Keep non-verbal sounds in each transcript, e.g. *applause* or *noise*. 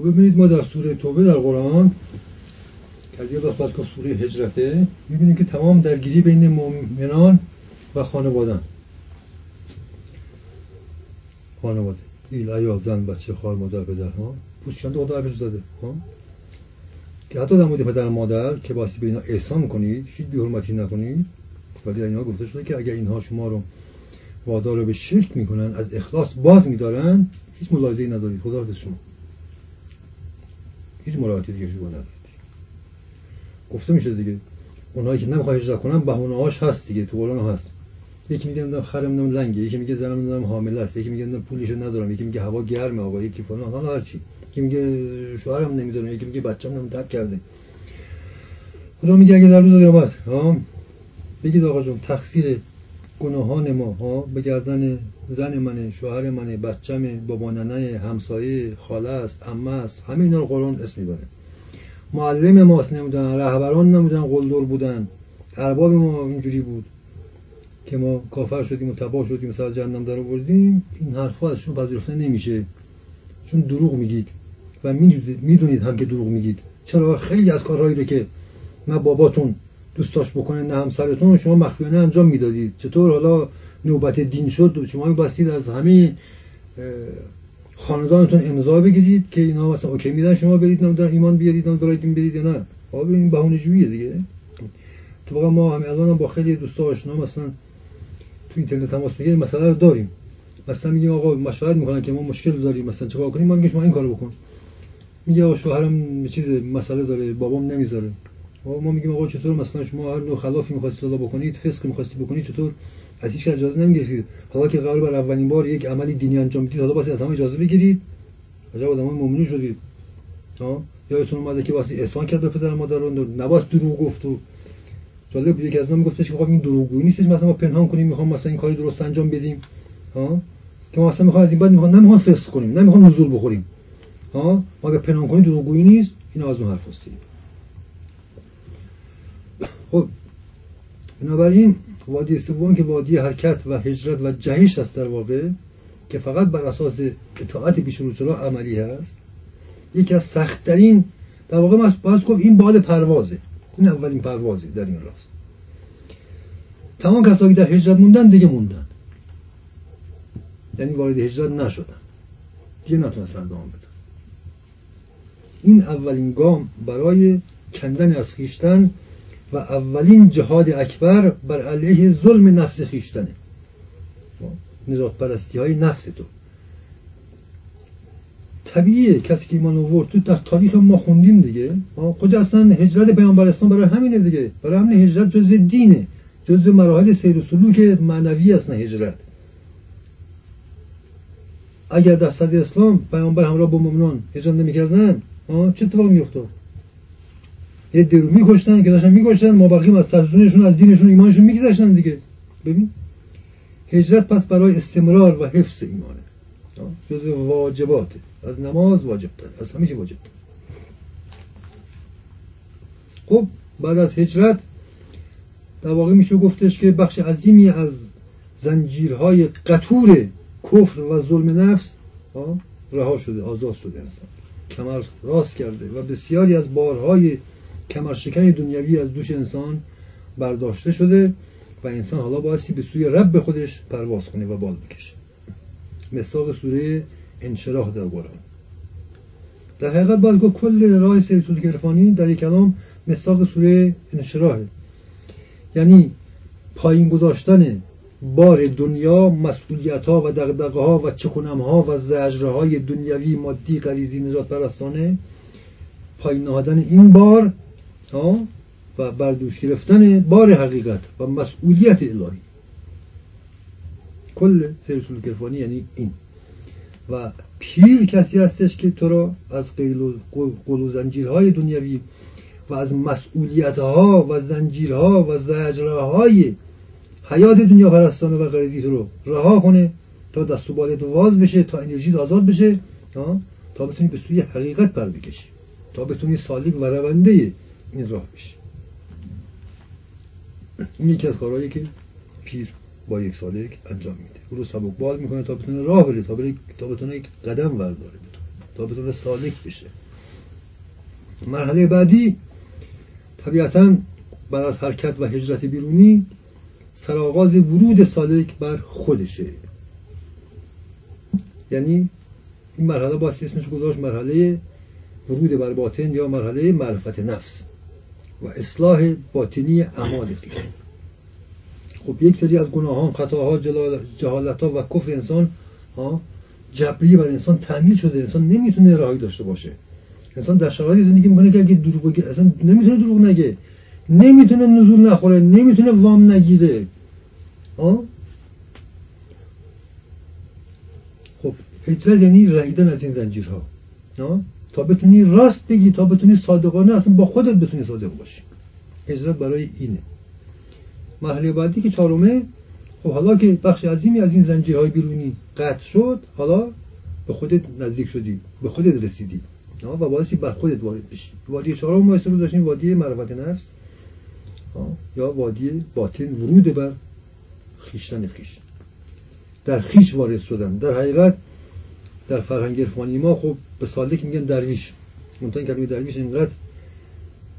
خب ببینید ما در سوره توبه در قرآن از یه که سوره هجرته می‌بینیم که تمام درگیری بین مؤمنان و خانوادن خانواده. ایل ایال زن بچه خواهر مادر پدر ها. پوست خدا عبر زده ها؟ که حتی در مورد پدر مادر که باسی به اینا احسان کنید هیچ بیحرمتی نکنید ولی اینا گفته شده که اگر اینها شما رو وادار رو به شرک می‌کنن از اخلاص باز میدارن هیچ ملاحظه‌ای ندارید. خدا شما. هیچ مراحتی دیگه شما ندارید گفته میشه دیگه اونایی که نمی‌خواد هجرت کنن بهونه هاش هست دیگه تو قرآن هست. یکی میگه نمی‌دونم خرم نمی‌دونم لنگه یکی میگه زنم نمی‌دونم حامله است یکی میگه نمی‌دونم پولشو ندارم یکی میگه هوا گرمه آقا یکی فلان حالا هر چی. یکی میگه شوهرم نمی‌دونم یکی میگه بچه‌م نمی‌دونم کرده. خدا میگه اگه در روز قیامت ها بگید آقا جون تقصیر گناهان ما ها به گردن زن منه شوهر منه بچه‌مه بابا ننه همسایه خاله است عمه است همه اینا رو قرآن اسم می‌بره معلم ماست نمی‌دونن رهبران نمی‌دونن قلدر بودن. ارباب ما اینجوری بود که ما کافر شدیم و تباه شدیم و جهنم در آوردیم. این حرفا ازشون پذیرفته نمیشه. چون دروغ میگید و می‌دونید هم که دروغ میگید. چرا؟ خیلی از کارهایی که نه باباتون دوست داشت بکنه نه همسرتون شما مخفیانه انجام می‌دادید. چطور حالا نوبت دین شد؟ شما میبستید از همه خاندانتون امضا بگیرید که اینا مثلا اوکی میدن شما برید نمی‌دونم ایمان بیارید نمی‌دونم برید این برید نه؟ آب این بهونه جوییه دیگه. اتفاقا ما همین الان با خیلی دوستا آشنا مثلا تو اینترنت تماس می‌گیریم مسئله رو داریم. مثلا میگیم آقا مشورت می‌کنن که ما مشکل داریم مثلا چیکار کنیم؟ ما میگیم شما این کارو بکن. میگه آقا شوهرم چیز مسئله داره بابام نمی‌ذاره. ما میگیم آقا چطور مثلا شما هر نوع خلافی می‌خواستید الله بکنید فسق می‌خواستید بکنید چطور؟ از هیچ اجازه نمی‌گیرید. حالا که قرار بر اولین بار یک عملی دینی انجام بدید حالا واسه از همه اجازه بگیرید. عجب آدمای مؤمنی شدید. ها؟ یادتون اومده که واسه احسان کرد به پدر مادران نباید دروغ گفت و جالب یکی از اونها میگفتش که خب این دروغگویی نیستش مثلا ما پنهان کنیم می‌خوام مثلا این کاری درست انجام بدیم. ها؟ که ما مثلا می‌خوام از این بعد می‌خوام نمی‌خوام فسق کنیم نمی‌خوام نزول بخوریم. ها؟ ما اگه پنهان کنیم دروغگویی نیست. این از اون حرف خب بنابراین وادی سوم که وادی حرکت و هجرت و جهش است در واقع که فقط بر اساس اطاعت بیشروع عملی هست یکی از سختترین در واقع ما باید گفت این باد پروازه این اولین پروازه در این راست. تمام کسایی که در هجرت موندن دیگه موندن. یعنی وارد هجرت نشدن. دیگه نتونستن ادامه بدن. این اولین گام برای کندن از خیشتن و اولین جهاد اکبر بر علیه ظلم نفس خیشتنه. نجات پرستی های نفس تو. طبیعیه کسی که ایمان آورد در تاریخ ما خوندیم دیگه. خود اصلا هجرت پیامبر اسلام برای همینه دیگه. برای همین هجرت جز دینه. جز مراحل سیر و سلوک معنوی نه هجرت. اگر در صد اسلام پیامبر همراه با مؤمنان هجرت نمی‌کردن چه اتفاقی میافتاد؟ یه درو میکشتن که داشتن میکشتن ما بقیم از تحصیلشون از دینشون ایمانشون میگذاشتن دیگه. ببین هجرت پس برای استمرار و حفظ ایمانه. جز واجباته. از نماز واجب داره از همیشه واجب داره خب بعد از هجرت در واقع میشه گفتش که بخش عظیمی از زنجیرهای قطور کفر و ظلم نفس رها شده آزاد شده انسان. کمر راست کرده و بسیاری از بارهای کمرشکن دنیوی از دوش انسان برداشته شده و انسان حالا بایستی به سوی رب خودش پرواز کنه و بال بکشه. مثال سوره انشراح در قرآن. در حقیقت باید گفت کل راه سیر گرفانی در یک کلام مثال سوره انشراحه یعنی پایین گذاشتن بار دنیا مسئولیت ها و دقدقه ها و چکنم ها و زجره های دنیوی مادی غریزی نجات پرستانه پایین نهادن این بار و بردوش گرفتن بار حقیقت و مسئولیت الهی. کل سرسول گرفانی یعنی این. و پیر کسی هستش که تو را از قیل و زنجیرهای دنیوی و از مسئولیت ها و زنجیرها و زجرهای حیات دنیا پرستانه و غریزی تو رو رها کنه تا دست و بالت واز بشه تا انرژی آزاد بشه تا بتونی به سوی حقیقت پر بکشی. تا بتونی سالک و رونده این راه بشه این یکی از کارهایی که پیر با یک سالک انجام میده. او رو سبک بال می‌کنه تا بتونه راه بره تا, بره تا بتونه یک قدم ورداره تا بتونه سالک بشه. مرحله بعدی طبیعتا بعد از حرکت و هجرت بیرونی سرآغاز ورود سالک بر خودشه. یعنی این مرحله با اسمش گذاشت مرحله ورود بر باطن یا مرحله معرفت نفس. و اصلاح باطنی اعمال خویش خب یک سری از گناهان خطاها جهالت ها و کفر انسان ها جبری بر انسان تعمیل شده. انسان نمی‌تونه راهی داشته باشه. انسان در شرایطی زندگی می‌کنه که اگه دروغ بگه اصلا نمی‌تونه دروغ نگه. نمی‌تونه نزول نخوره نمی‌تونه وام نگیره. ها؟ خب هجرت یعنی رهیدن از این زنجیرها. تا بتونی راست بگی تا بتونی صادقانه اصلا با خودت بتونی صادق باشی. هجرت برای اینه. مرحله بعدی که چهارمه خب حالا که بخش عظیمی از این زنجیرهای بیرونی قطع شد حالا به خودت نزدیک شدی به خودت رسیدی. و باعثی بر خودت وارد بشی. وادی چهارم ما رو داشتیم وادی معرفت نفس. یا وادی باطن ورود بر خیشتن خیش. در خیش وارد شدن. در حقیقت در فرهنگ عرفانی ما خب به سالک میگن درویش. منتها کلمه درویش اینقدر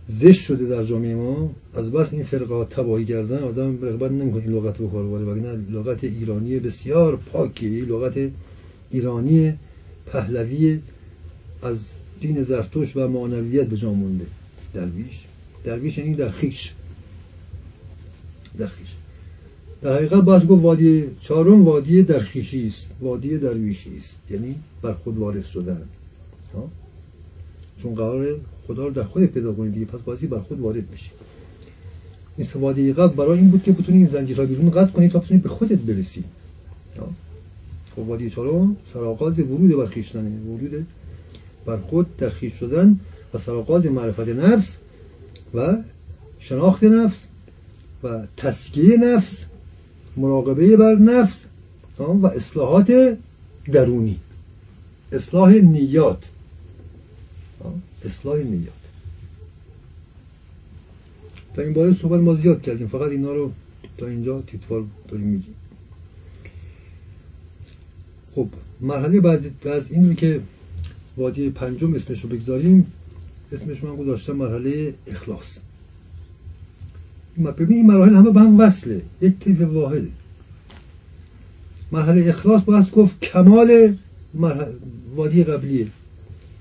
زشت شده در جامعه ما از بس این فرقه تباهی کردن آدم رغبت نمی‌کنه این لغت بخوره ولی نه لغت ایرانی بسیار پاکی لغت ایرانی پهلوی از دین زرتوش و معنویت به جا مونده. درویش. درویش یعنی در خیش. در حقیقت باید گفت وادی چهارم وادی درخیشی است وادی درویشی است. یعنی بر خود وارث شدن. چون قرار خدا رو در خود پیدا کنید دیگه پس بازی بر خود وارد بشی. این وادی قبل برای این بود که بتونی این زنجیرها بیرون قطع کنی تا بتونی به خودت برسی. خب وادی چهارم سرآغاز ورود بر خیشتنه ورود بر خود در خیش شدن و سرآغاز معرفت نفس و شناخت نفس و تسکیه نفس مراقبه بر نفس و اصلاحات درونی. اصلاح نیات. اصلاح نیات. تا این باره صحبت ما زیاد کردیم. فقط اینا رو تا اینجا تیتوال داریم میگیم. خب مرحله بعد از این که وادی پنجم اسمش رو بگذاریم اسمش من گذاشتم مرحله اخلاص. ببین این مراحل همه به هم وصله. یک طیف واحده مرحله اخلاص باید گفت کمال وادی قبلیه.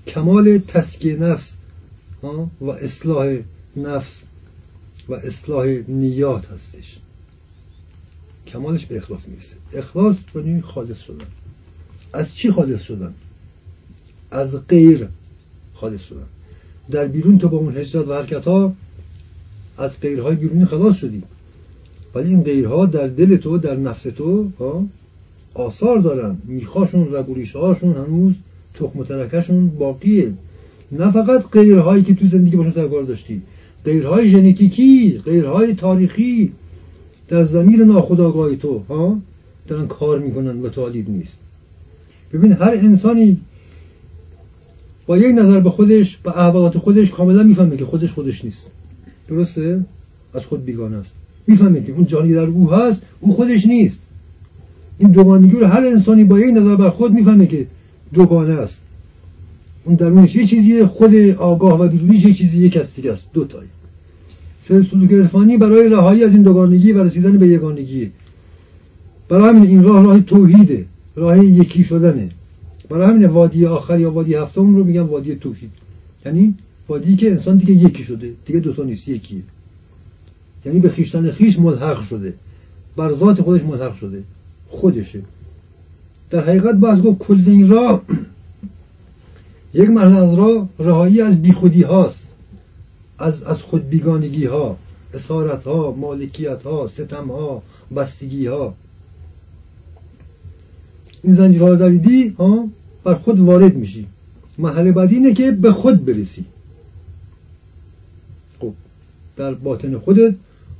کمال تسکیه نفس و اصلاح نفس و اصلاح نیات هستش. کمالش به اخلاص می‌رسه. اخلاص یعنی خالص شدن. از چی خالص شدن؟ از غیر خالص شدن. در بیرون تو با اون هجرت و حرکت ها از غیرهای بیرونی خلاص شدی. ولی این غیرها در دل تو در نفس تو آثار دارن. میخاشون رگوریش هاشون هنوز تخم و ترکشون باقیه. نه فقط غیرهایی که تو زندگی باشون سرکار داشتی. غیرهای ژنتیکی غیرهای تاریخی. در زمین ناخودآگاه تو ها دارن کار می‌کنن و تعالید نیست. ببین هر انسانی با یک نظر به خودش به احوالات خودش کاملا می‌فهمه که خودش خودش نیست. درسته؟ از خود بیگانه است. می‌فهمه که اون جانی در او هست او خودش نیست. این دوگانگی رو هر انسانی با یک نظر بر خود می‌فهمه که دوگانه است. اون درونش یه چیزی خود آگاه و بیرونیش یه چیزی یک است دیگه است. دو تایی. سر سلوک عرفانی برای رهایی از این دوگانگی و رسیدن به یگانگی. برای همین این راه راه توحیده. راه یکی شدنه. برای همین وادی آخر یا وادی هفتم رو میگن وادی توحید. یعنی وادی که انسان دیگه یکی شده دیگه دوتا نیست یکیه یعنی به خیشتن خیش ملحق شده. بر ذات خودش ملحق شده. خودشه. در حقیقت باز گفت کل این راه *clears throat* یک مرحله از راه رهایی از بیخودی هاست. از از خود بیگانگی ها اسارت ها مالکیت ها ستم ها بستگی ها این زنجیرها رو داریدی ها؟ بر خود وارد میشی. محل بعدی اینه که به خود برسی. در باطن خودت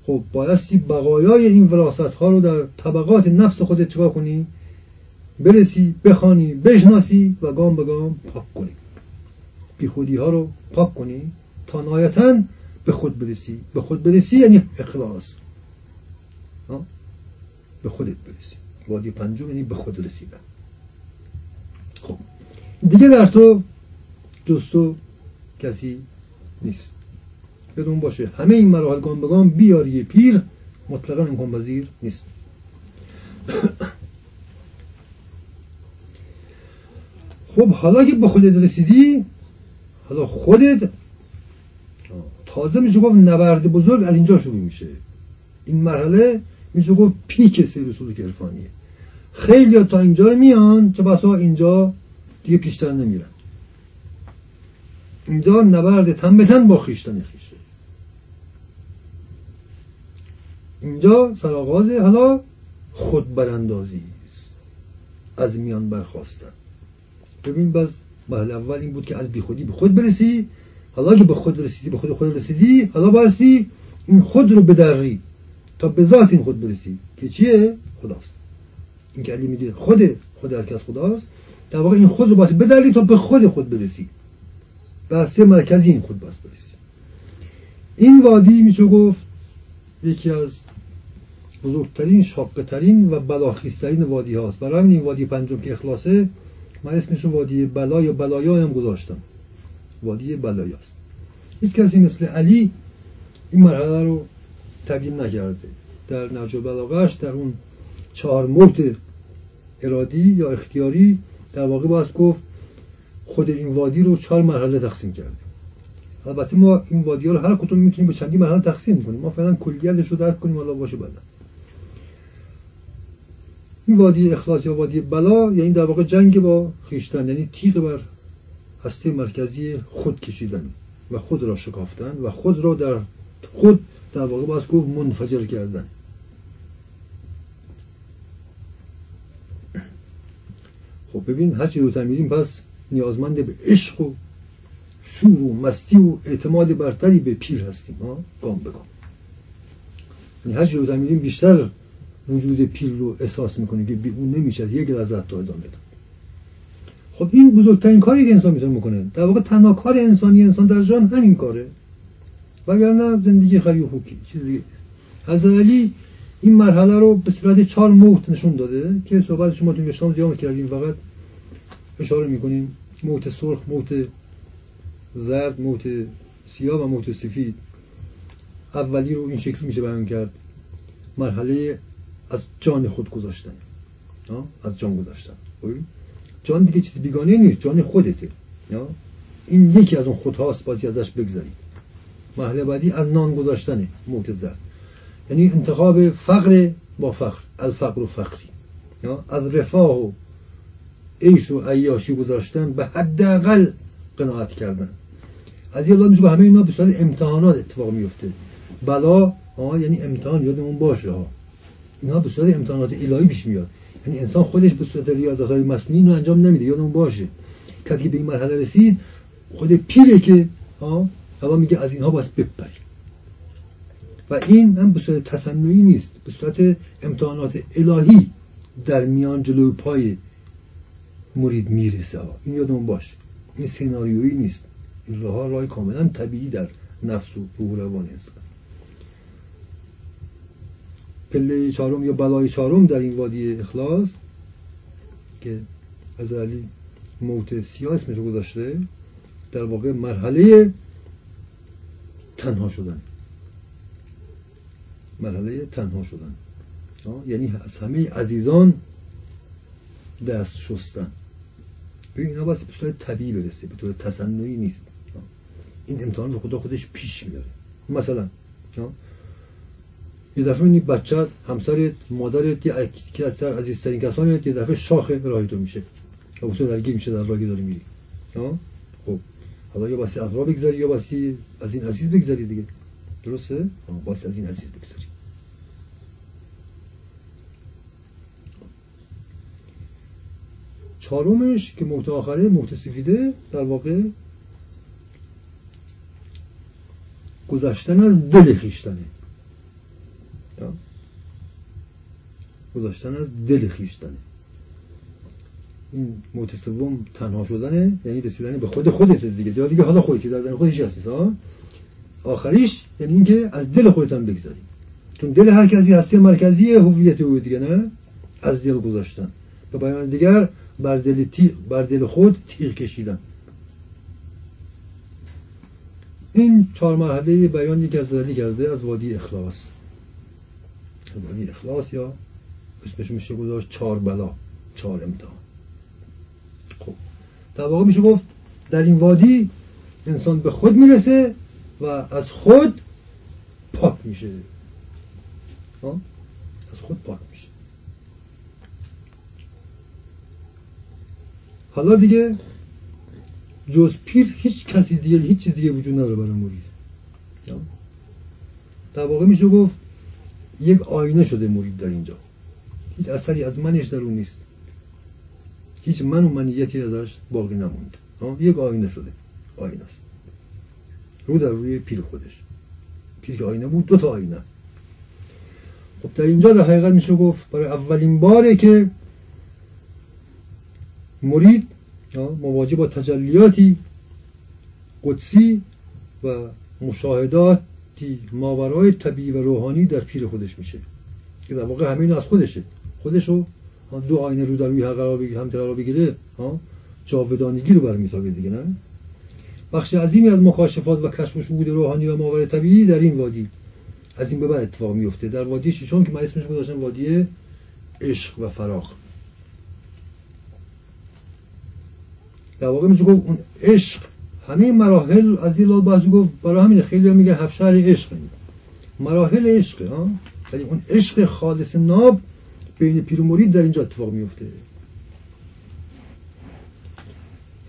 خب بایستی بقایای این وراست ها رو در طبقات نفس خودت چکار کنی؟ برسی بخوانی بشناسی و گام به گام پاک کنی. بیخودی ها رو پاک کنی تا نهایتا به خود برسی. به خود برسی یعنی اخلاص. به خودت برسی. وادی پنجم یعنی به خود رسیدن. خب. دیگه در تو کسی نیست. بدون باشه. همه این مراحل گام به گام بیاری پیر مطلقا امکان پذیر نیست. *coughs* خب حالا که به خودت رسیدی حالا خودت تازه میشه گفت نبرد بزرگ از اینجا شروع میشه. این مرحله میشه گفت پیک سیر سلوک عرفانیه. خیلی تا اینجا میان چه بسا اینجا دیگه پیشتر نمیرن. اینجا نبرد تن به تن با خیشتن خیشه اینجا سرآغاز حالا خود براندازی است. از میان برخواستن. ببین باز مرحله اول این بود که از بیخودی به خود برسی حالا که به خود رسیدی به خود خود رسیدی حالا بایستی این خود رو بدری تا به ذات این خود برسی که چیه؟ خداست. این که علی میگه خود خود هر کس خداست. در واقع این خود رو باید بدری تا به خود خود برسی. بسته مرکزی این خود برسی این وادی میشه گفت یکی از بزرگترین شاقترین و بلاخیسترین وادی هاست. برای این وادی پنجم که اخلاصه من اسمش وادی بلا یا بلایا هم گذاشتم. وادی بلایاست هیچ کسی مثل علی این مرحله رو تبیین نکرده. در نرج بلاغش در اون چهار موت ارادی یا اختیاری در واقع باید گفت خود این وادی رو چهار مرحله تقسیم کرده البته ما این وادی رو هر کدوم می‌تونیم به چندی مرحله تقسیم کنیم. ما فعلا کلیتش رو درک کنیم حالا باشه بعدا. این وادی اخلاص یا وادی بلا یعنی در واقع جنگ با خیشتن یعنی تیغ بر هسته مرکزی خود کشیدن و خود را شکافتن و خود را در خود در واقع باز گفت منفجر کردن. خب ببین هرچی رو میریم پس نیازمند به عشق و شور و مستی و اعتماد برتری به پیر هستیم ها؟ گام به گام. یعنی هرچی رو میریم بیشتر وجود پیر رو احساس می‌کنیم که اون نمیشه یک لحظت تو ادامه بدم خب این بزرگترین کاری که انسان می‌تونه می‌کنه در واقع تنها کار انسانی انسان در جان همین کاره. وگرنه زندگی خیلی خوبی. چیزی. حضرت علی این مرحله رو به صورت چهار موت نشون داده که صحبت شما تو مشتام زیاد کردیم فقط اشاره می‌کنیم. موت سرخ موت زرد موت سیاه و موت سفید. اولی رو این شکل میشه بیان کرد. مرحله از جان خود گذاشتن. از جان گذاشتن؟ جان دیگه چیز بیگانه نیست جان خودته. این یکی از اون خودهاست بازی ازش بگذاریم. محله بعدی از نان گذاشتنه موت زرد. یعنی انتخاب فقر با فقر الفقر و فقری از رفاه و عیش و عیاشی گذاشتن به حداقل قناعت کردن. از یه میشه همه اینا به صورت امتحانات اتفاق میفته. بلا یعنی امتحان یادمون باشه ها اینا به صورت امتحانات الهی پیش میاد. یعنی انسان خودش به صورت ریاضت های مصنوعی رو انجام نمیده یادمون باشه. کسی که به این مرحله رسید خود پیره که ها حالا میگه از اینها باید بپریم و این هم به صورت تصنعی نیست به صورت امتحانات الهی در میان جلو پای مرید می‌رسه ها. این یادمون باشه. این سناریویی نیست. این راه راه کاملا طبیعی در نفس و روح روان انسان پله چهارم یا بلای چهارم در این وادی اخلاص که از علی موت سیاه اسمش گذاشته در واقع مرحله تنها شدن. مرحله تنها شدن. یعنی از همه عزیزان دست شستن. ببین اینا باید به طور طبیعی برسه به طور تصنعی نیست. این امتحان به خدا خودش پیش میاره مثلا یه دفعه این بچه همسرت مادرت که از عزیزترین کسانت یه دفعه شاخ راهی تو میشه. و بسیار درگیر میشه در راهی داری میری. خب. حالا یا باسی از راه بگذاری یا باسی از این عزیز بگذاری دیگه. درسته؟ باسی از این عزیز بگذاری چهارمش که موت آخره موت سفیده در واقع گذشتن از دل خیشتنه. گذاشتن از دل خیشتنه. این موت سوم تنها شدنه یعنی رسیدن به خود خودت دیگه. یا دیگه حالا خودت در خودش هستی ها آخریش یعنی اینکه از دل خودت هم بگذاری چون دل هر کسی هستی مرکزی هویت او دیگه نه؟ از دل گذاشتن به بیان دیگر بر دل, بر دل خود تیغ کشیدن. این چهار مرحله بیان یک از کرده از وادی اخلاص. وادی اخلاص یا اسمش میشه گذاشت چهار بلا چهار امتحان. خب در واقع میشه گفت در این وادی انسان به خود می‌رسه و از خود پاک میشه. از خود پاک میشه حالا دیگه جز پیر هیچ کسی دیگه هیچ چیز دیگه وجود نداره برای مرید در واقع میشه گفت یک آینه شده مرید در اینجا. هیچ اثری از منش در اون نیست. هیچ من و منیتی ازش باقی نموند یک آینه شده. آینه است. رو در روی پیر خودش. پیر که آینه بود دو تا آینه. خب در اینجا در حقیقت میشه گفت برای اولین باره که مرید مواجه با تجلیاتی قدسی و مشاهداتی ماورای طبیعی و روحانی در پیر خودش میشه. که در واقع همین از خودشه. خودشو دو آینه رو در روی قرار بگیره هم قرار بگیره جاودانگی رو برمیتابه دیگه نه؟ بخش عظیمی از مکاشفات و کشف و شهود روحانی و ماورای طبیعی در این وادی از این به بعد اتفاق میفته در وادی ششم که من اسمش گذاشتم وادی عشق و فراغ در واقع میشه گفت اون عشق. همه مراحل از این لحاظ بعضی گفت برای همین خیلی هم میگه هفشهر عشق مراحل عشق ها؟ ولی اون عشق خالص ناب بین پیر و مرید در اینجا اتفاق میفته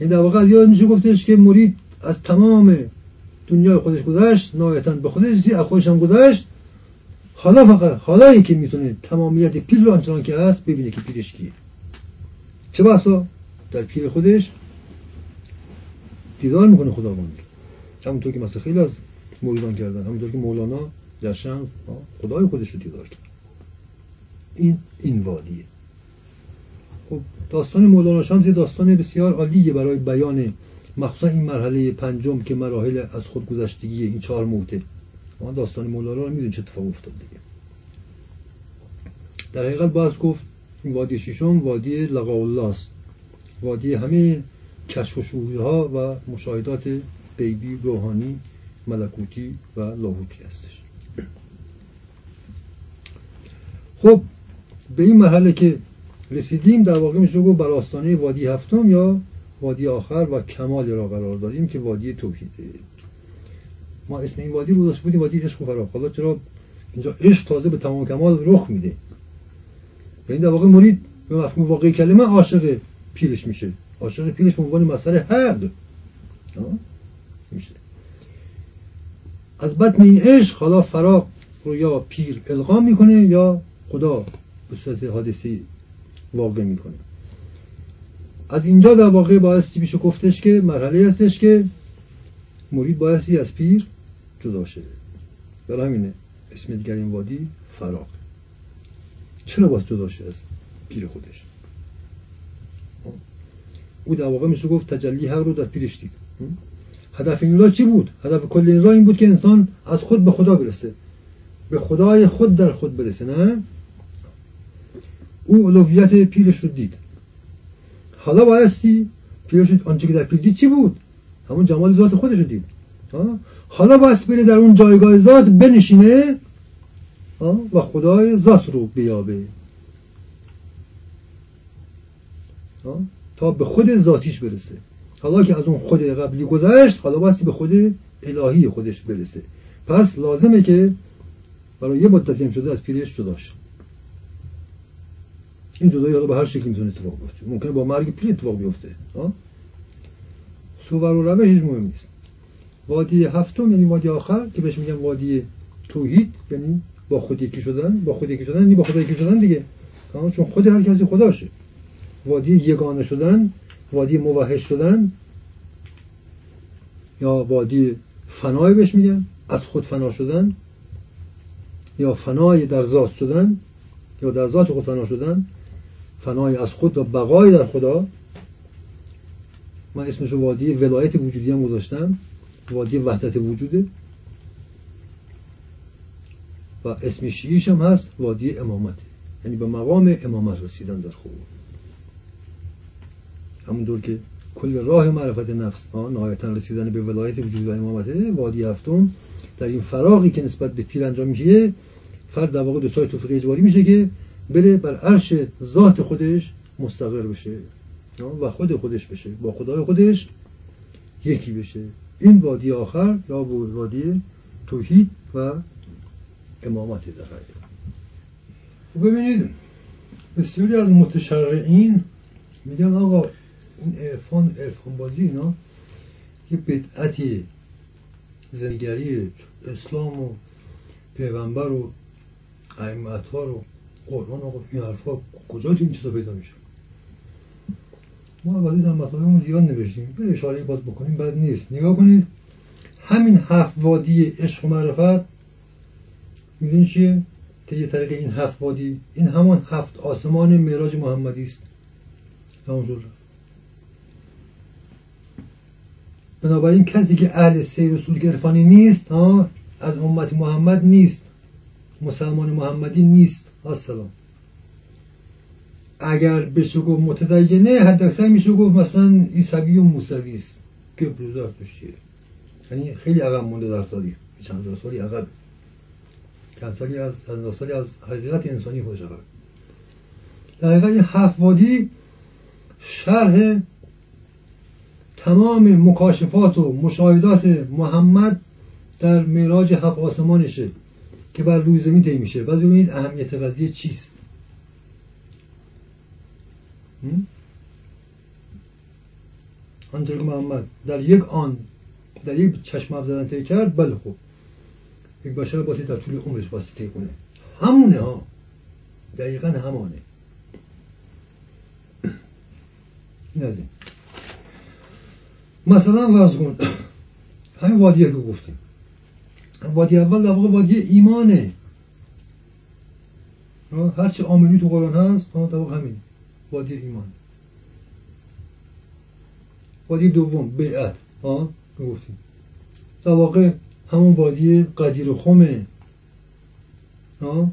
این در واقع از یاد میشه گفتش که مرید از تمام دنیای خودش گذشت نهایتا به خودش از خودش هم گذشت. حالا فقط حالا که می‌تونه تمامیت پیر رو آنچنان که هست ببینه که پیرش کیه. چه بحثا؟ در پیر خودش دیدار می‌کنه خداوند همونطور که مثلا خیلی از مریدان کردن همونطور که مولانا جشن خدای خودش رو دیدار کرد. این این وادیه. خب داستان مولانا شمس داستان بسیار عالیه برای بیان مخصوصا این مرحله پنجم که مراحل از خودگذشتگی این چهار موته. ما داستان مولانا رو می‌دونیم چه اتفاق افتاد دیگه. در حقیقت باز گفت این وادی ششم وادی لقاء است. وادی همه کشف و ها و مشاهدات بیبی روحانی ملکوتی و لاهوتی هستش. خب به این مرحله که رسیدیم در واقع میشه گفت بر آستانه وادی هفتم یا وادی آخر و کمال را قرار دادیم که وادی توحیده. ما اسم این وادی رو بودیم وادی عشق و فراغ حالا چرا اینجا عشق تازه به تمام کمال رخ میده؟ این در واقع مرید به مفهوم واقعی کلمه عاشق پیرش میشه. عاشق پیرش عنوان مسئله حق. میشه. از بطن این عشق حالا فراغ رو یا پیر القام می‌کنه یا خدا به صورت حادثی واقع می‌کنه. از اینجا در واقع بایستی میشه گفتش که مرحله هستش که مرید بایستی از پیر جدا شده برای همینه اسم دیگر این وادی فراغ چرا باید جدا شده از پیر خودش؟ او در واقع میشه گفت تجلی حق رو در پیرش دید. هدف این چی بود؟ هدف کل این این بود که انسان از خود به خدا برسه. به خدای خود در خود برسه نه؟ او علویت پیرش رو دید. حالا بایستی پیرش آنچه که در پیر دید چی بود؟ همون جمال ذات خودش رو دید. حالا باید بره در اون جایگاه ذات بنشینه و خدای ذات رو بیابه. تا به خود ذاتیش برسه. حالا که از اون خود قبلی گذشت حالا بایستی به خود الهی خودش برسه. پس لازمه که برای یه مدتی هم شده از پیرش جدا شد این جدایی حالا به هر شکلی می‌تونه اتفاق بیفته. ممکنه با مرگ پیر اتفاق بیفته. سوور و روش هیچ مهم نیست. وادی هفتم یعنی وادی آخر که بهش میگن وادی توحید یعنی با خود یکی شدن با خود یکی شدن یعنی با خدا یکی شدن دیگه. چون خود هر کسی خداشه وادی یگانه شدن وادی موحد شدن یا وادی فنای بهش میگن از خود فنا شدن یا فنای در ذات شدن یا در ذات خود فنا شدن فنای از خود و بقای در خدا. من اسمش وادی ولایت وجودی هم گذاشتم وادی وحدت وجوده. و اسم شیعیش هم هست وادی امامت. یعنی به مقام امامت رسیدن در خوب همونطور که کل راه معرفت نفس نهایتا رسیدن به ولایت وجود و امامته وادی هفتم در این فراغی که نسبت به پیر انجام میشه فرد در واقع دوستای توفیق اجباری میشه که بره بر عرش ذات خودش مستقر بشه. و خود خودش بشه با خدای خودش یکی بشه. این وادی آخر یا وادی توحید و امامت در خب ببینید بسیاری از متشرعین میگن آقا این عرفان عرفان بازی اینا یه بدعتی زنگری اسلام و پیغمبر و ائمت ها رو قرآن آقا این حرفا کجا این چیزا پیدا میشه؟ ما اولی در مطالبمون زیاد نوشتیم. به اشاره باز بکنیم بد نیست. نگاه کنید همین هفت وادی عشق و معرفت می‌دونی چیه؟ یه طریق این هفت وادی این همان هفت آسمان معراج محمدی است. همون شد بنابراین کسی که اهل سیر و گرفانی نیست ها از امت محمد نیست. مسلمان محمدی نیست. السلام. اگر بشه گفت متدینه حد اکثر میشه گفت مثلا عیسوی و موسوی است. که بروزار توشیه یعنی خیلی عقب مونده در تاریخ چند سالی عقب. چند سالی از چند سالی از حقیقت انسانی خودش عقب. در حقیقت هفت وادی شرح تمام مکاشفات و مشاهدات محمد در معراج هفت آسمانشه که بر روی زمین طی میشه. و ببینید اهمیت قضیه چیست. آنطور که محمد. در یک آن در یک چشم افزدن طی کرد بله خوب یک بشر باسی در طول عمرش باسی طی کنه. همونه ها. دقیقا همانه. مثلا فرض کن همین وادیه که گفتیم وادی اول در واقع وادی ایمانه. هرچی آمنی تو قرآن هست در واقع همین. وادی ایمان. وادی دوم بیعت. ها گفتیم. در واقع همون وادی قدیر ها؟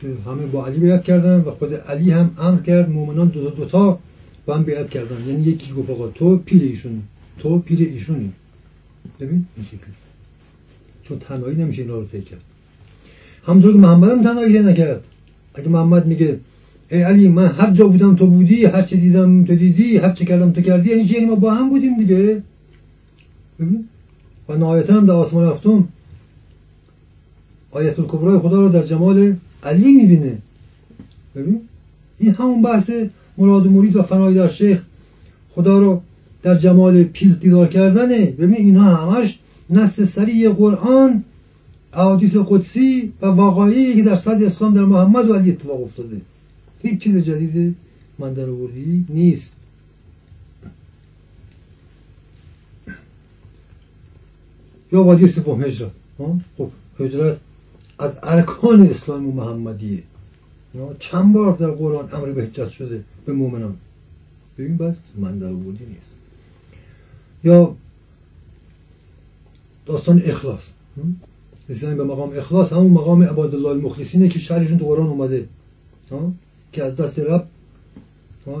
که همه با علی بیعت کردن و خود علی هم امر کرد مؤمنان دو تا تا با هم بیعت کردن. یعنی یکی گفت آقا تو پیر ایشونی تو پیر ایشونی. ببین این شکلی چون تنهایی نمیشه اینا رو طی کرد. همونطور که محمد هم تنهایی نکرد. اگه محمد میگه ای علی من هر جا بودم تو بودی هر چه دیدم تو دیدی هر چه کردم تو کردی یعنی یعنی ما با هم بودیم دیگه. ببین؟ و نهایتا هم در آسمان هفتم آیت الکبرای خدا رو در جمال علی می‌بینه. ببین؟ این همون بحث مراد مرید و فنای در شیخ خدا رو در جمال پیل دیدار کردنه. ببین اینها همش نص سریع قرآن احادیث قدسی و واقعی که در صد اسلام در محمد و علی اتفاق افتاده. هیچ چیز جدید من در آوردی نیست. یا وادی سوم هجرت خب هجرت از ارکان اسلام و محمدیه چند بار در قرآن امر به هجرت شده به مؤمنان؟ ببین بس من در آوردی نیست. یا داستان اخلاص. رسیدن به مقام اخلاص همون مقام عباد الله المخلصینه که شرحشون تو قرآن اومده. که از دست رب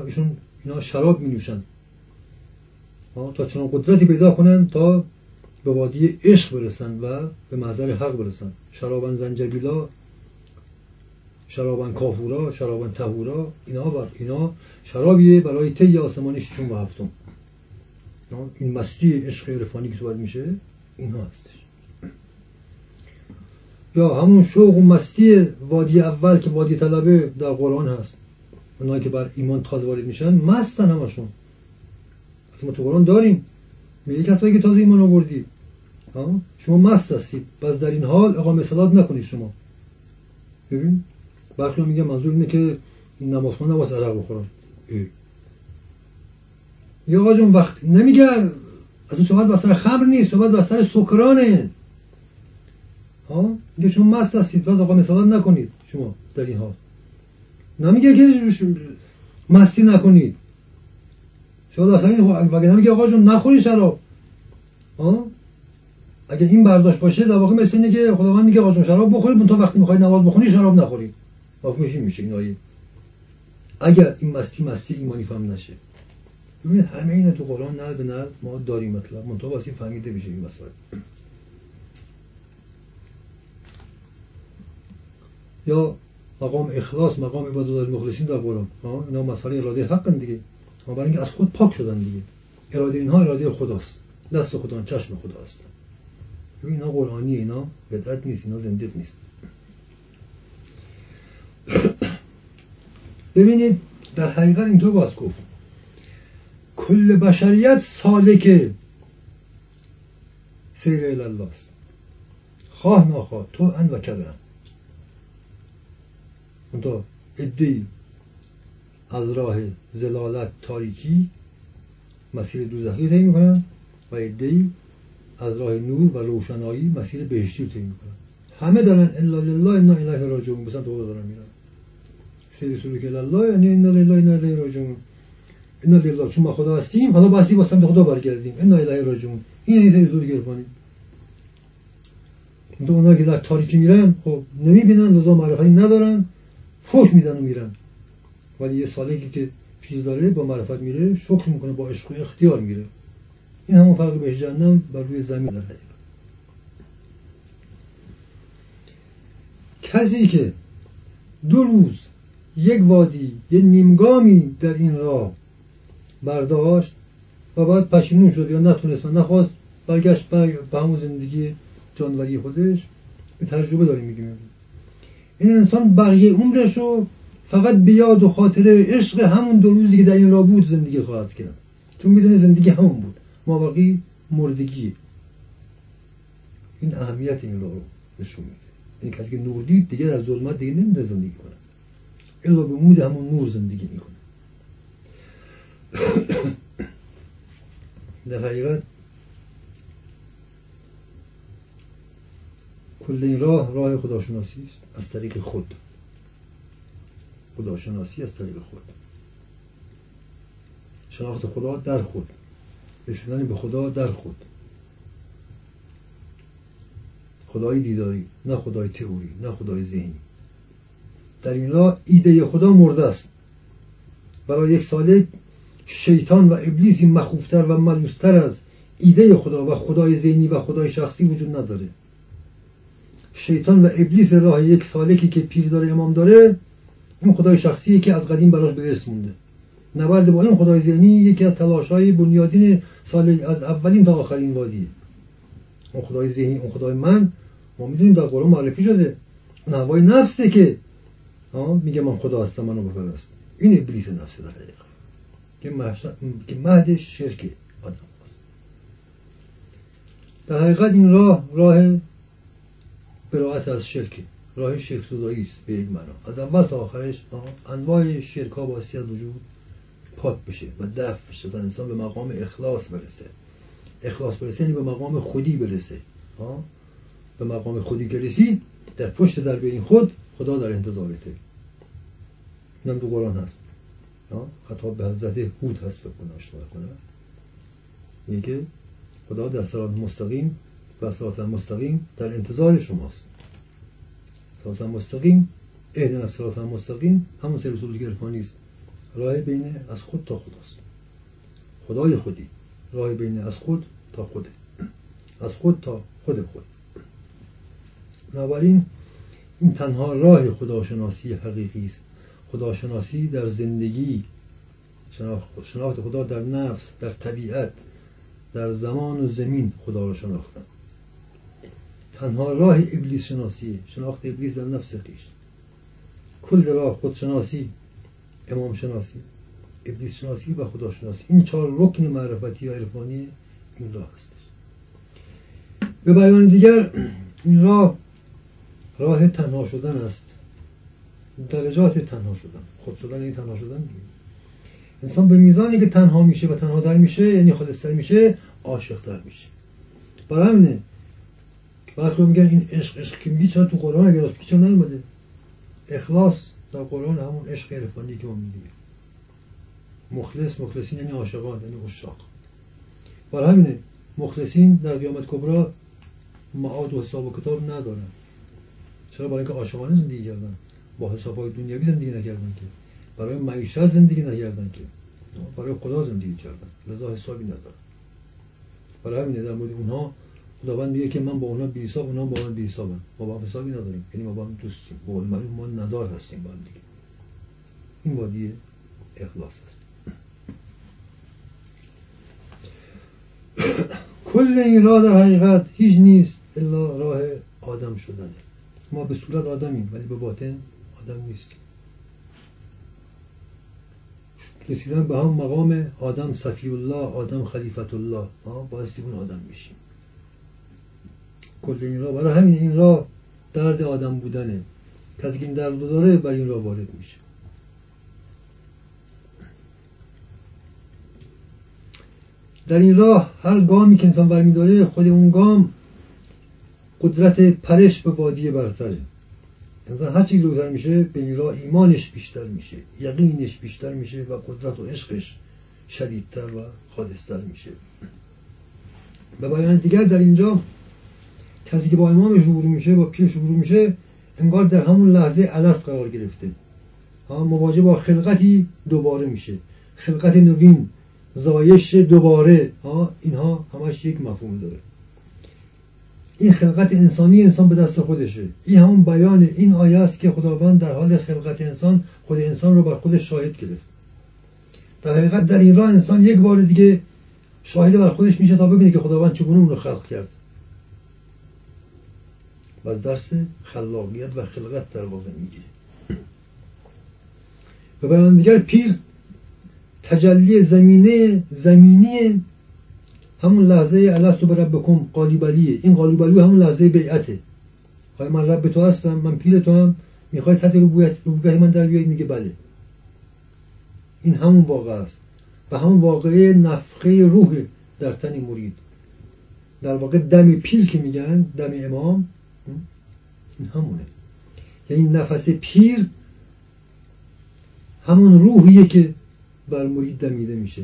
ایشون اینا شراب می نوشن تا چنان قدرتی پیدا کنن تا به وادی عشق برسن و به محضر حق برسن شرابن زنجبیلا شرابن کافورا شرابن تهورا اینا بر اینا شرابیه برای طی آسمانی ششم و هفتم. این مستی عشق عرفانی که صحبت میشه اینها هستش. یا همون شوق و مستی وادی اول که وادی طلبه در قرآن هست. اونایی که بر ایمان تازه وارد میشن مستن همشون. اصلا ما تو قرآن داریم. میگه کسایی که تازه ایمان آوردی. شما مست هستید پس در این حال اقامه صلات نکنید شما. ببین برخی میگه منظور اینه که این نماز خونه نباید عرق بخورن. یا آقا جون وقت نمیگه از این صحبت بسر خمر نیست صحبت بسر سکرانه. ها؟ میگه شما مست هستید پس آقا مثلا نکنید شما در این حال. نمیگه که مستی نکنید. شما در مگه نمیگه آقا جون نخوری شراب اگه این برداشت باشه در واقع مثل اینه که خداوند میگه آقا جون شراب بخورید تا وقتی می‌خواید نماز بخونی شراب نخورید واقع میشه میشه این آیه اگر این مستی مستی ایمانی فهم نشه. ببینید همه اینا تو قرآن نه به نه ما داریم مطلب. منطقه واسه فهمیده بشه این مسائل. یا مقام اخلاص مقام عبادت مخلصین در قرآن. اینا مسائل اراده حق دیگه. برای اینکه از خود پاک شدن دیگه. اراده اینها اراده خداست. دست خدا چشم خداست. اینا قرآنی اینا بدعت نیست اینا زنده نیست. *coughs* ببینید در حقیقت اینطور باز گفت. کل بشریت سالک سیر الله است خواه ناخواه تو ان و کدن اونتا ادهی از راه زلالت تاریکی مسیر دوزخی طی می‌کنن و ادهی از راه نور و روشنایی مسیر بهشتی رو طی می‌کنن. همه دارن الا لله انا الیه راجعون. بسن تو دارن میرن سیر سلوک الله یعنی انا لله انا الیه راجعون. انا لله چون ما خدا هستیم حالا بحثی با سمت خدا برگردیم. انا الیه راجعون. این یعنی سیر سلوک تو اونا که در تاریکی میرن خب نمی‌بینن لذا معرفتی ندارن. فوش میدن و میرن. ولی یه سالگی که پیش داره با معرفت میره شکر می‌کنه با عشق و اختیار میره. این همون فرق به جهنم بر روی زمین در کسی که دو روز یک وادی یه نیمگامی در این راه برداشت و بعد پشیمون شد یا نتونست و نخواست برگشت به همون زندگی جانوری خودش به تجربه داریم میگیم. این انسان بقیه عمرش رو فقط به یاد و خاطره عشق همون دو روزی که در این راه بود زندگی خواهد کرد. چون می‌دونه زندگی همون بود. ما باقی مردگی. این اهمیت این رو نشون میده. این کسی که نور دید دیگه در ظلمت دیگه نمیده زندگی کنه. الا به امید همون نور زندگی می‌کنه. *coughs* در حقیقت کل این راه راه خداشناسی است از طریق خود. خداشناسی از طریق خود. شناخت خدا در خود. رسیدن به خدا در خود. خدای دیداری نه خدای تئوری نه خدای ذهنی. در این راه ایده خدا مرده است. برای یک ساله شیطان و ابلیسی مخوفتر و ملوستر از ایده خدا و خدای ذهنی و خدای شخصی وجود نداره. شیطان و ابلیس راه یک سالکی که پیر داره امام داره این خدای شخصیه که از قدیم براش به ارث مونده نبرد با این خدای ذهنی یکی از تلاش های بنیادین سال از اولین تا آخرین وادیه اون خدای ذهنی اون خدای من ما می‌دونیم در قرآن معرفی شده اون هوای نفسه که میگه من خدا هستم منو بپرست این ابلیس نفسه در حقیقت که مهد شرک آدم هست در حقیقت این راه راه براعت از شرک راه شرک سودایی است به یک معنا. از اول تا آخرش انواع شرک ها باستی از وجود پاک بشه و دفع بشه. تا انسان به مقام اخلاص برسه. اخلاص برسه یعنی به مقام خودی برسه. به مقام خودی که رسید در پشت در این خود خدا در انتظارته اینم دو قرآن هست. خطاب به حضرت هود هست بکنه اشتباه کنه میگه خدا در سرات مستقیم و سرات مستقیم در انتظار شماست. سرات مستقیم اهدن از سرات مستقیم همون سر رسول گرفانی است راه بین از خود تا خداست. خدای خودی. راه بین از خود تا خوده. از خود تا خود خود. بنابراین این تنها راه خداشناسی حقیقی است. خداشناسی در زندگی شناخت خدا در نفس در طبیعت در زمان و زمین خدا را شناختن تنها راه ابلیس شناسی شناخت ابلیس در نفس خیش. کل راه خودشناسی امام شناسی. ابلیس شناسی و خدا شناسی این چهار رکن معرفتی و عرفانی این راه هستش. به بیان دیگر این راه راه تنها شدن است. درجات تنها شدن. خود شدن این تنها شدن انسان به میزانی که تنها میشه و تنها در میشه یعنی خالصتر میشه عاشقتر میشه. برای همینه برخی میگن این عشق عشق که چرا تو قرآن اگر از چرا نیومده؟ اخلاص در قرآن همون عشق عرفانی که ما میگیم مخلص مخلصین یعنی عاشقان یعنی عشاق. برای همینه مخلصین در قیامت کبرا معاد و حساب و کتاب ندارن. چرا؟ برای اینکه عاشقانه زندگی کردن. با حساب های دنیوی زندگی نکردن که. برای معیشت زندگی نکردن که. برای خدا زندگی کردن. لذا حسابی ندارن. برای همین در مورد اونها خداوند میگه که من با اونها بی حساب اونها با من بی حسابن. ما با حسابی نداریم. یعنی ما با هم دوستیم. با ما ندار هستیم با هم دیگه. این وادی اخلاص است. کل این راه در حقیقت هیچ نیست الا راه آدم شدنه. ما به صورت آدمیم ولی به باطن آدم نیستیم. رسیدن به هم مقام آدم صفی الله آدم خلیفت الله. بایستی اون آدم میشیم. کل این راه برای همین این راه درد آدم بودنه. کسی که این درد داره بر این راه وارد میشه. در این راه هر گامی که انسان برمیداره خود اون گام قدرت پرش به وادی برتره. انسان هر چیز روتر میشه به این راه ایمانش بیشتر میشه یقینش بیشتر میشه و قدرت و عشقش شدیدتر و خالصتر میشه. به بیان دیگر در اینجا کسی که با امامش روبرو میشه با پیرش روبرو میشه انگار در همون لحظه علس قرار گرفته. مواجه با خلقتی دوباره میشه. خلقت نوین زایش دوباره. ها اینها همش یک مفهوم داره. این خلقت انسانی انسان به دست خودشه. این همون بیان این آیه است که خداوند در حال خلقت انسان خود انسان رو بر خودش شاهد گرفت. در حقیقت در این راه انسان یک بار دیگه شاهد بر خودش میشه تا ببینه که خداوند چگونه اون رو خلق کرد. و درس خلاقیت و خلقت در واقع می‌گیره. و بیان دیگر پیر تجلی زمینه زمینی همون لحظه الستو به بکن قالیبلیه این قالیبلی همون لحظه بیعته. خواهی من رب تو هستم من پیر تو هم می‌خوای تحت ربوبیت من در بیایید میگه بله. این همون واقع است. و همون واقعه نفخه روح در تن مرید. در واقع دم پیر که میگن دم امام این همونه. یعنی نفس پیر همون روحیه که بر مرید دمیده میشه.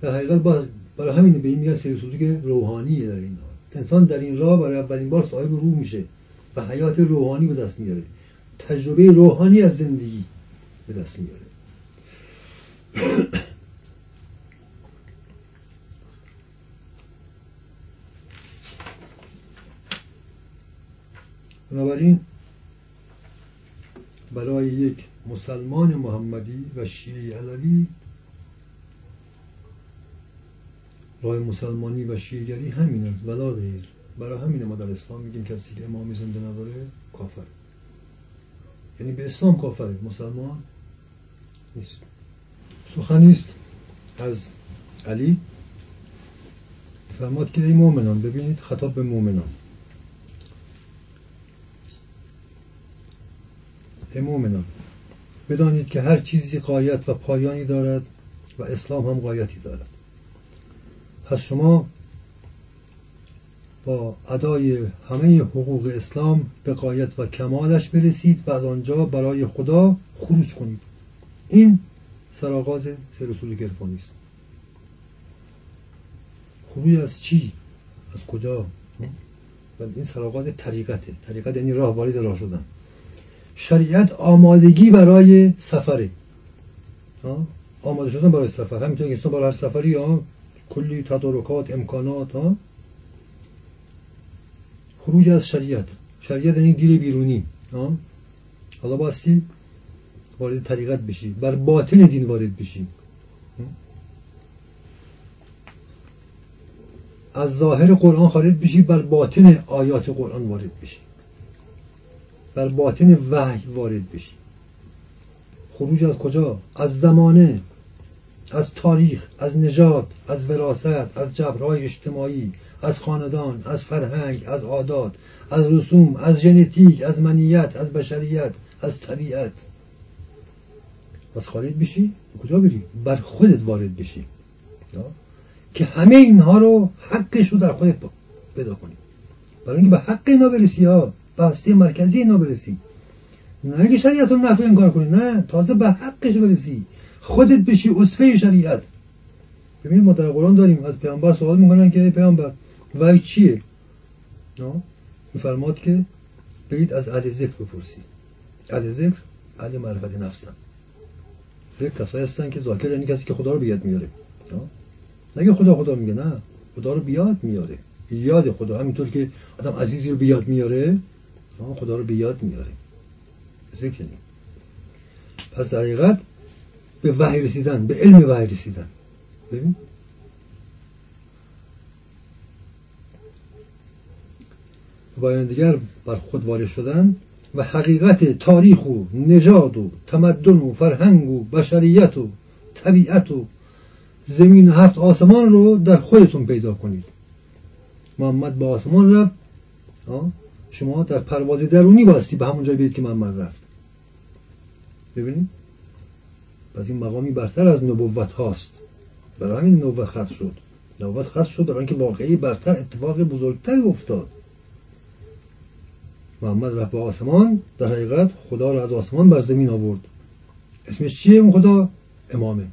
در حقیقت برای همین به این میگن سیر روحانیه در این انسان در این راه برای اولین بار صاحب روح میشه و حیات روحانی به دست میاره. تجربه روحانی از زندگی به دست میاره. بنابراین برای یک مسلمان محمدی و شیعه علوی راه مسلمانی و شیعگری همین است. ولا غیر برای همین ما در اسلام میگیم کسی که امامی زنده نداره کافر. یعنی به اسلام کافره مسلمان نیست. سخنی است از علی فرماد که ای مؤمنان ببینید خطاب به مؤمنان. مؤمنان بدانید که هر چیزی قایت و پایانی دارد و اسلام هم قایتی دارد. پس شما با ادای همه حقوق اسلام به قایت و کمالش برسید و از آنجا برای خدا خروج کنید. این سرآغاز سر رسول گرفانی است. خروج از چی؟ از کجا؟ و این سرآغاز طریقته. طریقت یعنی راه وارد راه شدن. شریعت آمادگی برای سفره. آماده شدن برای سفر. همینطور که برای هر سفری ها؟ کلی تدارکات امکانات ها؟ خروج از شریعت. شریعت یعنی دیر بیرونی حالا باستی وارد طریقت بشی. بر باطن دین وارد بشی. از ظاهر قرآن خارج بشی بر باطن آیات قرآن وارد بشی. بر باطن وحی وارد بشی. خروج از کجا؟ از زمانه از تاریخ از نجات از وراست از جبرهای اجتماعی از خاندان از فرهنگ از عادات از رسوم از ژنتیک از منیت از بشریت از طبیعت. پس خارج بشی کجا بری؟ بر خودت وارد بشی. که همه اینها رو حقش رو در خودت پیدا کنی. برای اینکه به حق اینا برسی ها به مرکزی اینا برسی. نه که شریعت رو نفع انکار کنی نه. تازه به حقش برسی. خودت بشی اصفه شریعت. ببینید ما در قرآن داریم. از پیامبر سوال می‌کنن که پیامبر وای چیه؟ میفرماد که برید از اهل ذکر بپرسید اهل ذکر اهل معرفت نفسن. ذکر کسایی هستن که ذاکر یعنی کسی که خدا رو بیاد میاره. نگه خدا خدا میگه نه. خدا رو بیاد میاره. یاد خدا. همینطور که آدم عزیزی رو بیاد میاره. خدا رو بیاد میاره ذکر پس در حقیقت به وحی رسیدن به علم وحی رسیدن. ببین. بایان دیگر بر خود وارد شدن و حقیقت تاریخ و نژاد و تمدن و فرهنگ و بشریت و طبیعت و زمین و هفت آسمان رو در خودتون پیدا کنید. محمد با آسمان رفت. شما در پرواز درونی باستی به همون جای بید که محمد رفت ببینید؟ پس این مقامی برتر از نبوت هاست. برای همین نبوت خط شد. نبوت خط شد برای اینکه واقعی برتر اتفاق بزرگتری افتاد. محمد رفت به آسمان در حقیقت خدا را از آسمان بر زمین آورد. اسمش چیه اون خدا؟ امامه.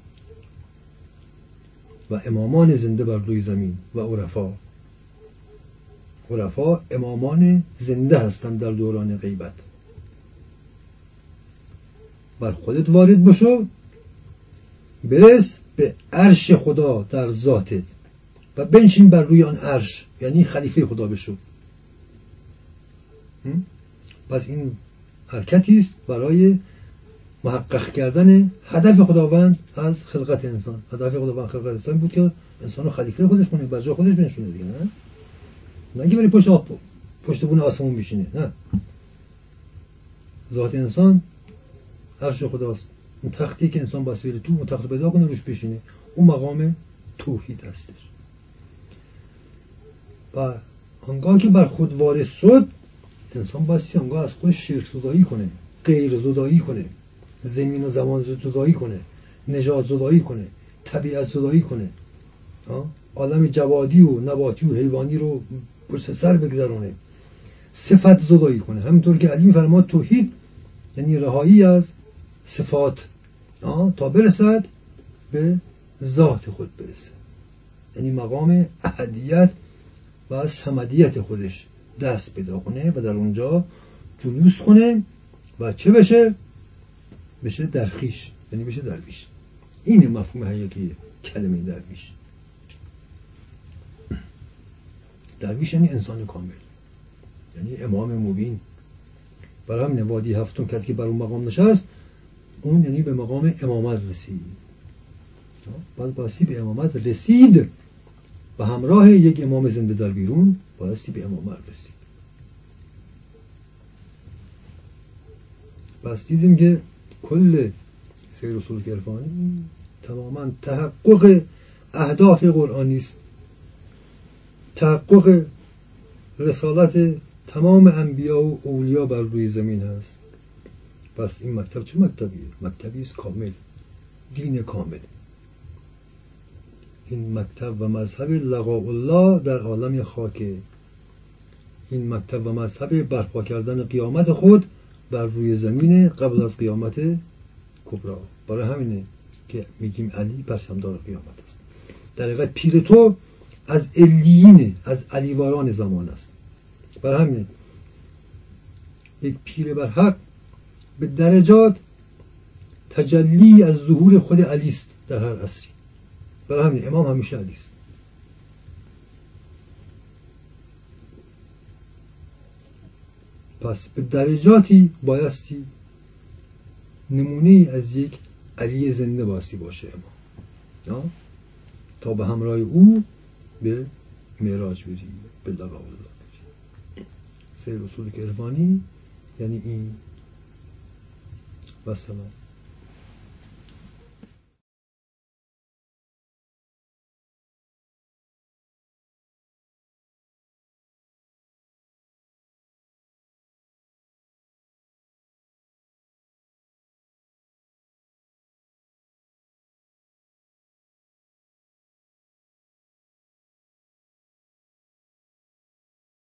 و امامان زنده بر روی زمین و عرفا. عرفا امامان زنده هستند در دوران غیبت. بر خودت وارد بشو. برس به عرش خدا در ذاتت و بنشین بر روی آن عرش یعنی خلیفه خدا بشو. پس این حرکتی است برای محقق کردن هدف خداوند از خلقت انسان. هدف خداوند خلقت انسان بود که انسان خلیفه خودش کنه بر جای خودش بنشونه دیگه نه؟ که بری پشت آب پشت بون آسمون بشینه نه. ذات انسان عرش خداست. اون تختی که انسان باید تو اون تخت پیدا کنه روش بشینه. اون مقام توحید هستش. و آنگاه که بر خود وارد شد انسان باید آنگاه از خودش شرک زدایی کنه غیر زدایی کنه زمین و زمان زدایی کنه نجات زدایی کنه طبیعت زدایی کنه. عالم جوادی و نباتی و حیوانی رو پشت سر بگذرونه. صفت زدایی کنه. همینطور که علی فرما توحید یعنی رهایی از صفات. تا برسد به ذات خود برسه یعنی مقام احدیت و سمدیت خودش دست پیدا کنه و در اونجا جلوس کنه و چه بشه؟ بشه درخیش. یعنی بشه درویش. این مفهوم حقیقی کلمه درویش درویش یعنی انسان کامل. یعنی امام مبین. برای همین وادی هفتم کسی که بر اون مقام نشست اون یعنی به مقام امامت رسید. باید باستی به امامت رسید. و همراه یک امام زنده در بیرون بایستی به امامت رسید. پس دیدیم که کل سیر رسول کرفانی تماما تحقق اهداف قرآنی است. تحقق رسالت تمام انبیا و اولیا بر روی زمین هست پس این مکتب چه مکتبیه؟ مکتبی است کامل. دین کامل. این مکتب و مذهب لقاء الله در عالم خاکه این مکتب و مذهب برپا کردن قیامت خود بر روی زمین قبل از قیامت کبرا. برای همینه که میگیم علی پرچمدار قیامت است. در حقیقت پیر تو از علیین از علیواران زمان است. برای همینه یک پیر بر حق به درجات تجلی از ظهور خود علی است در هر عصری. برای همین امام همیشه علی است. پس به درجاتی بایستی نمونه از یک علی زنده باستی باشه امام. تا به همراه او به معراج بری به لقاء الله سه رسول کرفانی یعنی این و سلام.